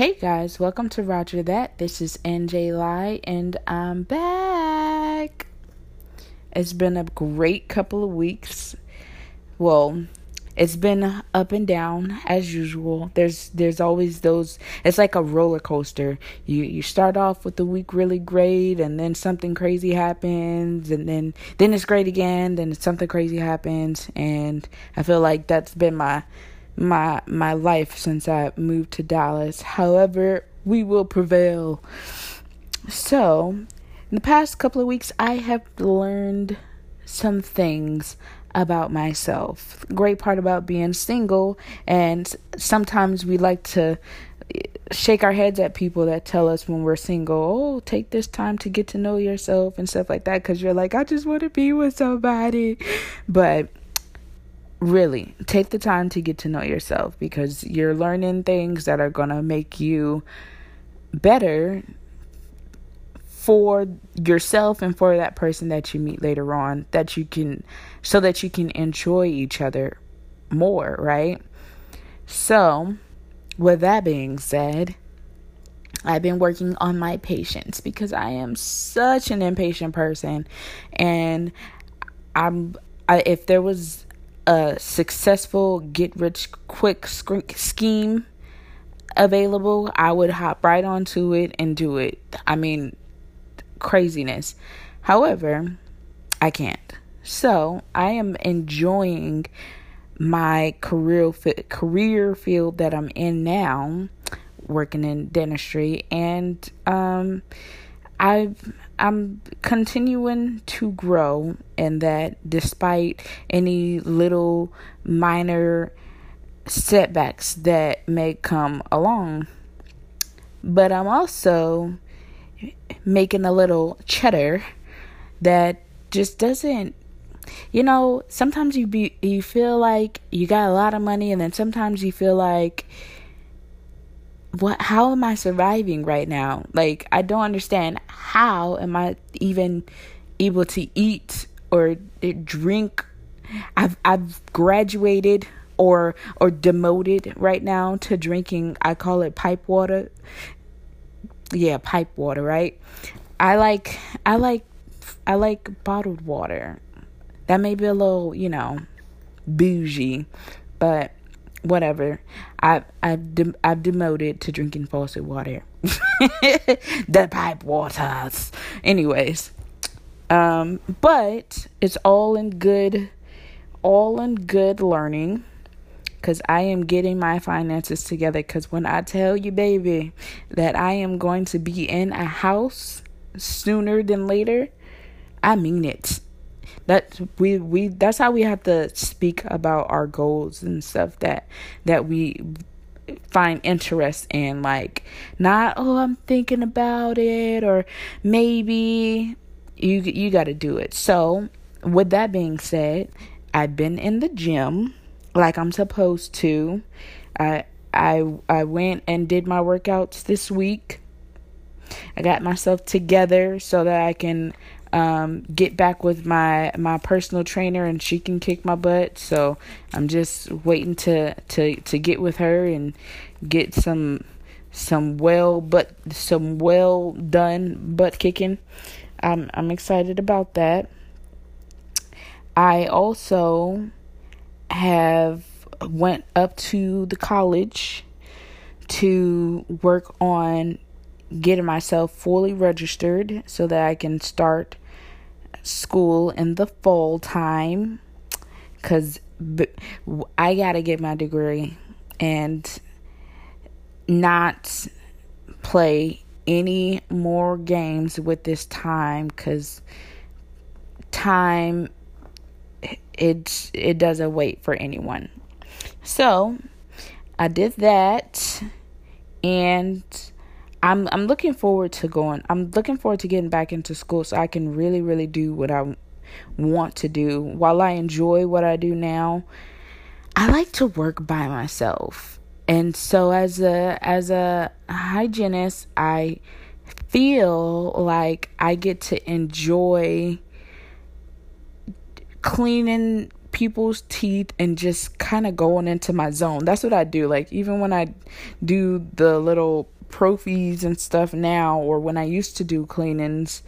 Hey guys, welcome to Roger That. This is NJ Lai and I'm back. It's been a great couple of weeks. Well, it's been up and down as usual. There's there's always those it's like a roller coaster. You you start off with the week really great and then something crazy happens and then then it's great again, then something crazy happens and I feel like that's been my my my life since I moved to Dallas. However, we will prevail. So, in the past couple of weeks, I have learned some things about myself. Great part about being single, and sometimes we like to eh, shake our heads at people that tell us when we're single, oh, take this time to get to know yourself and stuff like that, because you're like, I just want to be with somebody. But really take the time to get to know yourself because you're learning things that are going to make you better for yourself and for that person that you meet later on that you can so that you can enjoy each other more, right? So, with that being said, I've been working on my patience because I am such an impatient person and I'm I, if there was a successful get rich quick scheme available, I would hop right onto it and do it. I mean, craziness. However, I can't. So, I am enjoying my career career field that I'm in now, working in dentistry and um I've I'm continuing to grow and that despite any little minor setbacks that may come along. But I'm also making a little cheddar that just doesn't you know, sometimes you be you feel like you got a lot of money and then sometimes you feel like what how am I surviving right now? Like I don't understand how am I even able to eat or eh, drink I've I've graduated or or demoted right now to drinking I call it pipe water. Yeah, pipe water, right? I like I like I like bottled water. That may be a little, you know, bougie, but whatever. I I've de- I've demoted to drinking faucet water, the pipe waters. Anyways, um, but it's all in good, all in good learning. Cause I am getting my finances together. Cause when I tell you, baby, that I am going to be in a house sooner than later, I mean it that we we that's how we have to speak about our goals and stuff that that we find interest in like not oh I'm thinking about it or maybe you you got to do it. So, with that being said, I've been in the gym like I'm supposed to. I I I went and did my workouts this week. I got myself together so that I can um, get back with my my personal trainer and she can kick my butt. So I'm just waiting to to to get with her and get some some well but some well done butt kicking. I'm I'm excited about that. I also have went up to the college to work on getting myself fully registered so that I can start school in the fall time. Because I got to get my degree and not play any more games with this time because time it it doesn't wait for anyone. So i did that and I'm I'm looking forward to going. I'm looking forward to getting back into school so I can really really do what I want to do. While I enjoy what I do now, I like to work by myself. And so as a as a hygienist, I feel like I get to enjoy cleaning people's teeth and just kind of going into my zone. That's what I do. Like even when I do the little prophies and stuff now or when I used to do cleanings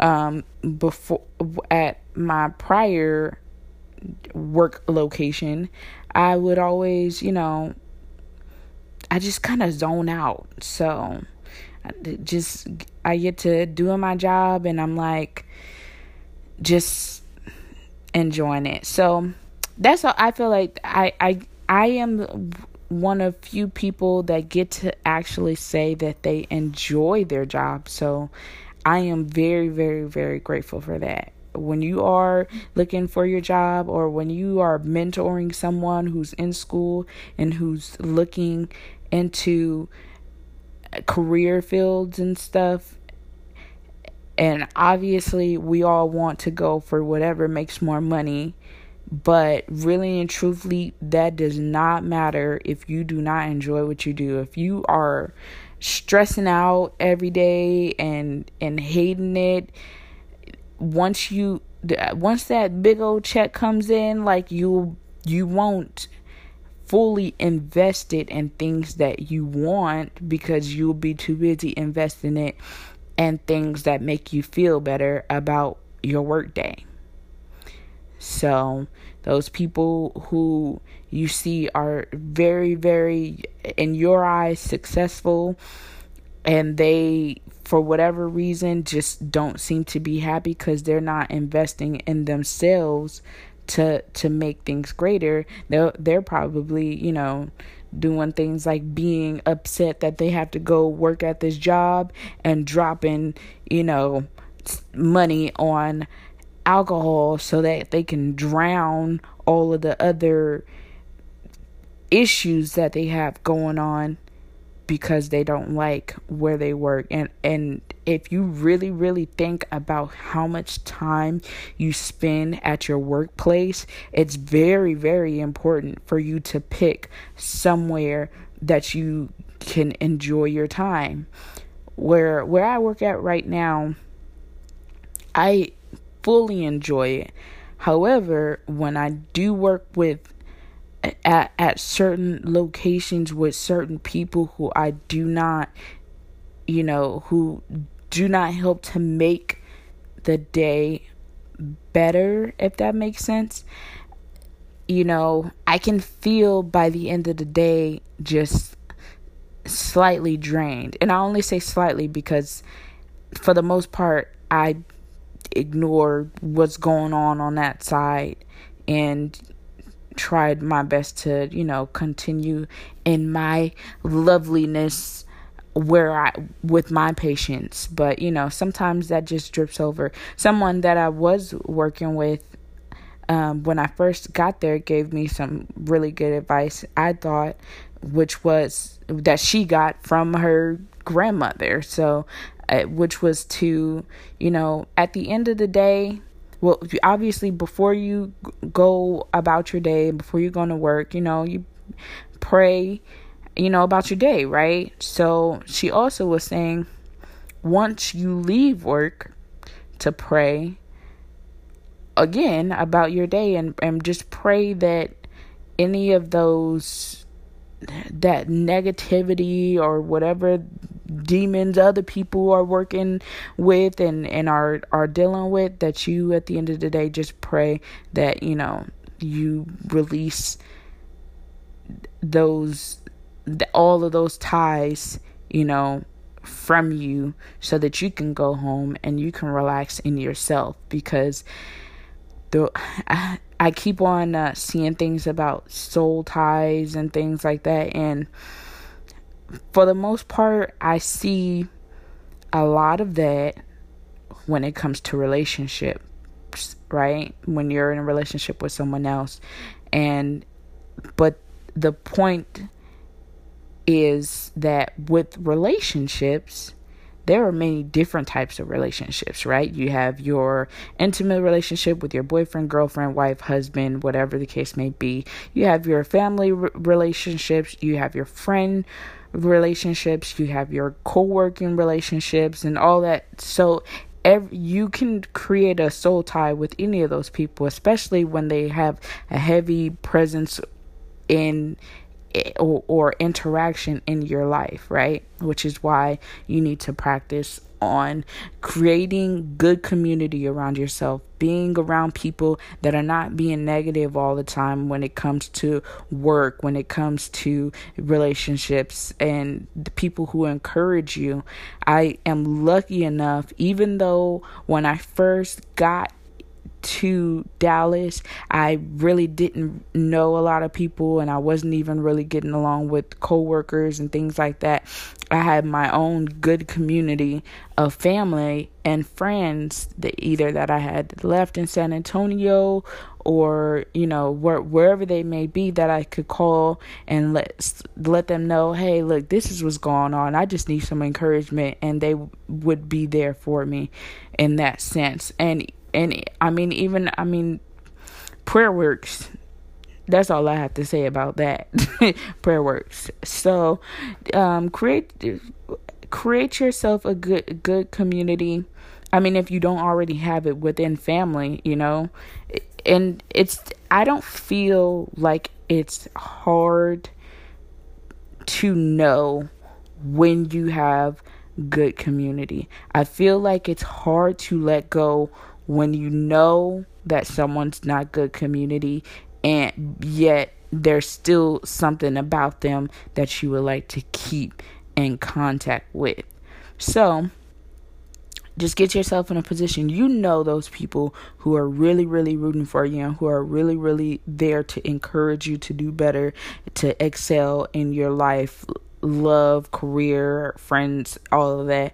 um before at my prior work location, I would always, you know, I just kind of zone out. So I just I get to doing my job and I'm like just enjoying it. So that's all I feel like I I I am one of few people that get to actually say that they enjoy their job. So I am very very very grateful for that. When you are looking for your job or when you are mentoring someone who's in school and who's looking into career fields and stuff and obviously we all want to go for whatever makes more money but really and truthfully that does not matter if you do not enjoy what you do if you are stressing out every day and and hating it once you once that big old check comes in like you you won't fully invested in things that you want because you'll be too busy investing it in things that make you feel better about your workday. So, those people who you see are very, very, in your eyes, successful, and they, for whatever reason, just don't seem to be happy because they're not investing in themselves to to make things greater. They're they're probably you know doing things like being upset that they have to go work at this job and dropping you know money on alcohol so that they can drown all of the other issues that they have going on because they don't like where they work. And and if you really really think about how much time you spend at your workplace it's very very important for you to pick somewhere that you can enjoy your time. Where where I work at right now I fully enjoy it. However when I do work with at at certain locations with certain people who I do not you know who do not help to make the day better if that makes sense you know I can feel by the end of the day just slightly drained. And I only say slightly because for the most part I ignore what's going on on that side and tried my best to, you know, continue in my loveliness where I with my patients, but you know, sometimes that just drips over. Someone that I was working with um, when I first got there gave me some really good advice. I thought, which was that she got from her grandmother. So, Uh, which was to, you know, at the end of the day, well obviously before you go about your day before you're going to work you know you pray you know about your day right? So she also was saying once you leave work to pray again about your day and and just pray that any of those that negativity or whatever demons other people are working with and and are are dealing with that you at the end of the day just pray that you know you release those all of those ties you know from you so that you can go home and you can relax in yourself. Because the I, I keep on uh, seeing things about soul ties and things like that. And for the most part I see a lot of that when it comes to relationships right? When you're in a relationship with someone else. And but the point is that with relationships there are many different types of relationships, right? You have your intimate relationship with your boyfriend, girlfriend, wife, husband, whatever the case may be. You have your family relationships, you have your friend relationships, you have your co working relationships, and all that. So every, you can create a soul tie with any of those people, especially when they have a heavy presence in or, or interaction in your life, right? Which is why you need to practice on creating good community around yourself, being around people that are not being negative all the time when it comes to work, when it comes to relationships, and the people who encourage you. I am lucky enough, even though when I first got to Dallas, I really didn't know a lot of people and I wasn't even really getting along with coworkers and things like that. I had my own good community of family and friends that either that I had left in San Antonio or you know where, wherever they may be that I could call and let let them know hey look this is what's going on. I just need some encouragement and they would be there for me in that sense. And and I mean, even I mean, prayer works. That's all I have to say about that. prayer works. So, um, create create yourself a good good community. I mean, if you don't already have it within family, you know, and it's I don't feel like it's hard to know when you have good community. I feel like it's hard to let go when you know that someone's not good community and yet there's still something about them that you would like to keep in contact with. So, just get yourself in a position you know those people who are really really rooting for you and who are really really there to encourage you to do better to excel in your life love career friends all of that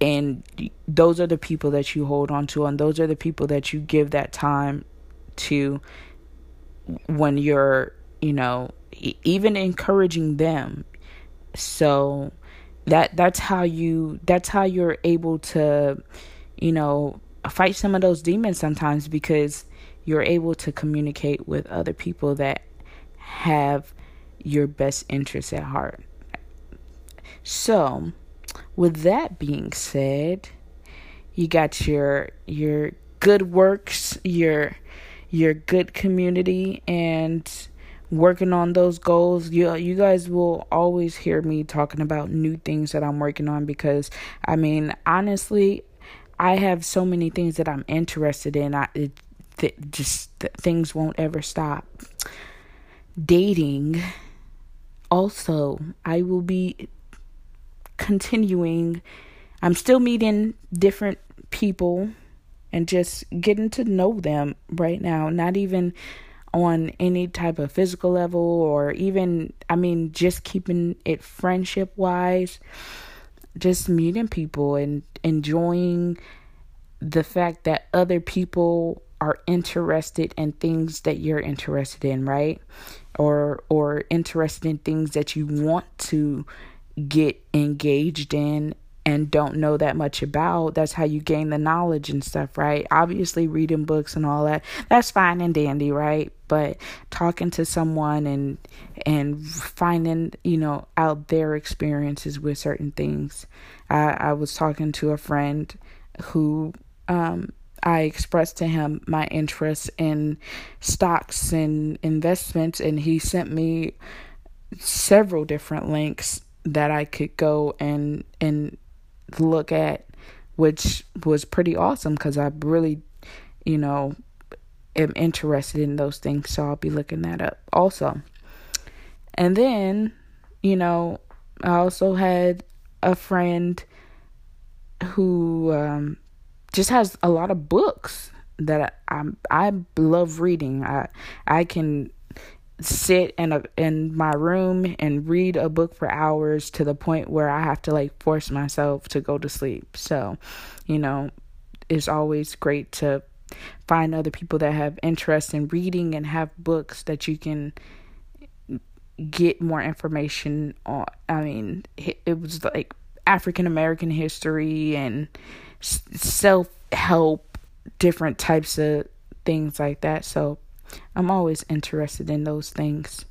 and those are the people that you hold on to and those are the people that you give that time to when you're you know even encouraging them. So that that's how you that's how you're able to you know fight some of those demons sometimes because you're able to communicate with other people that have your best interests at heart. So with that being said, you got your your good works, your your good community and working on those goals. You you guys will always hear me talking about new things that I'm working on because I mean, honestly, I have so many things that I'm interested in. I it, th- just th- things won't ever stop. Dating also, I will be continuing. I'm still meeting different people and just getting to know them right now. Not even on any type of physical level or even, I mean, just keeping it friendship wise. Just meeting people and enjoying the fact that other people are interested in things that you're interested in, right? Or or interested in things that you want to get engaged in and don't know that much about that's how you gain the knowledge and stuff right? Obviously reading books and all that that's fine and dandy right? But talking to someone and and finding you know out their experiences with certain things. I i was talking to a friend who um I expressed to him my interest in stocks and investments, and he sent me several different links that I could go and and look at, which was pretty awesome because I really, you know, am interested in those things. So I'll be looking that up also. And then, you know, I also had a friend who um, just has a lot of books that I, I I love reading. I I can sit in a in my room and read a book for hours to the point where I have to like force myself to go to sleep. So, you know, it's always great to find other people that have interest in reading and have books that you can get more information on. I mean, it was like African American history and self help, different types of things like that. So I'm always interested in those things.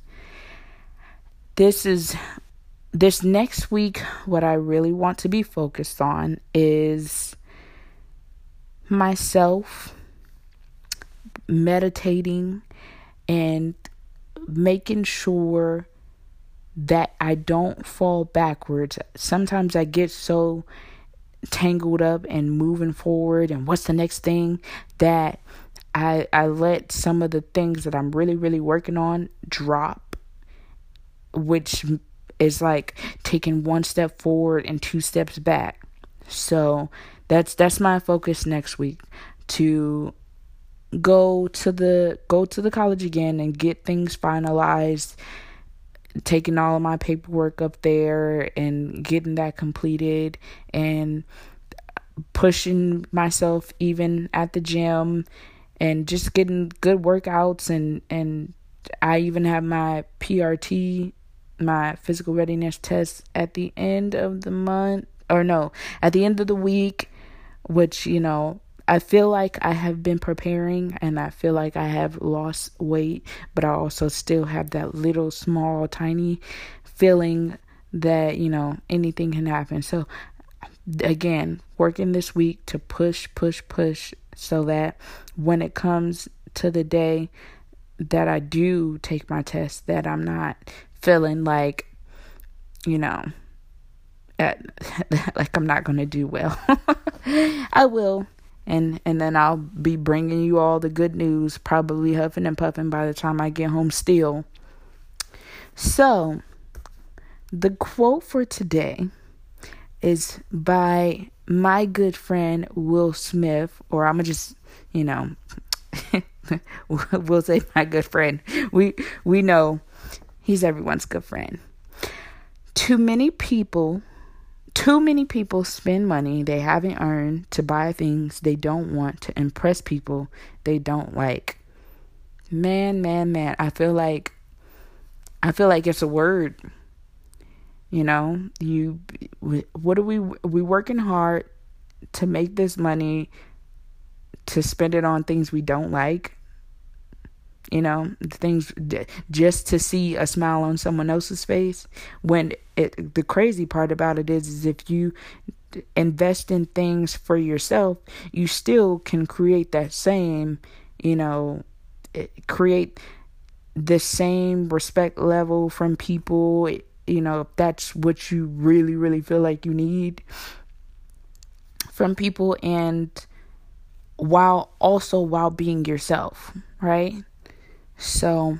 This is this next week what I really want to be focused on is myself meditating and making sure that I don't fall backwards. Sometimes I get so tangled up and moving forward and what's the next thing that I I let some of the things that I'm really really working on drop which is like taking one step forward and two steps back. So that's that's my focus next week to go to the go to the college again and get things finalized taking all of my paperwork up there and getting that completed and pushing myself even at the gym and just getting good workouts and and I even have my PRT my physical readiness test at the end of the month or no at the end of the week which you know I feel like I have been preparing and I feel like I have lost weight, but I also still have that little small tiny feeling that, you know, anything can happen. So again, working this week to push, push, push so that when it comes to the day that I do take my test that I'm not feeling like, you know, at, like I'm not going to do well. I will and and then I'll be bringing you all the good news, probably huffing and puffing by the time I get home still. So, the quote for today is by my good friend Will Smith, or I'm gonna just, you know, we'll say my good friend. We we know he's everyone's good friend. Too many people too many people spend money they haven't earned to buy things they don't want to impress people they don't like. Man, man, man, I feel like I feel like it's a word. You know, you what are we we working hard to make this money to spend it on things we don't like you know things just to see a smile on someone else's face when it the crazy part about it is is if you invest in things for yourself you still can create that same you know create the same respect level from people you know that's what you really really feel like you need from people and while also while being yourself right so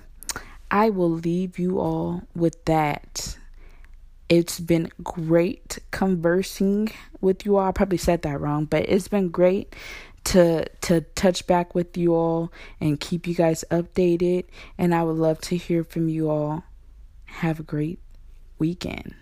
I will leave you all with that. It's been great conversing with you all. I probably said that wrong, but it's been great to to touch back with you all and keep you guys updated and I would love to hear from you all. Have a great weekend.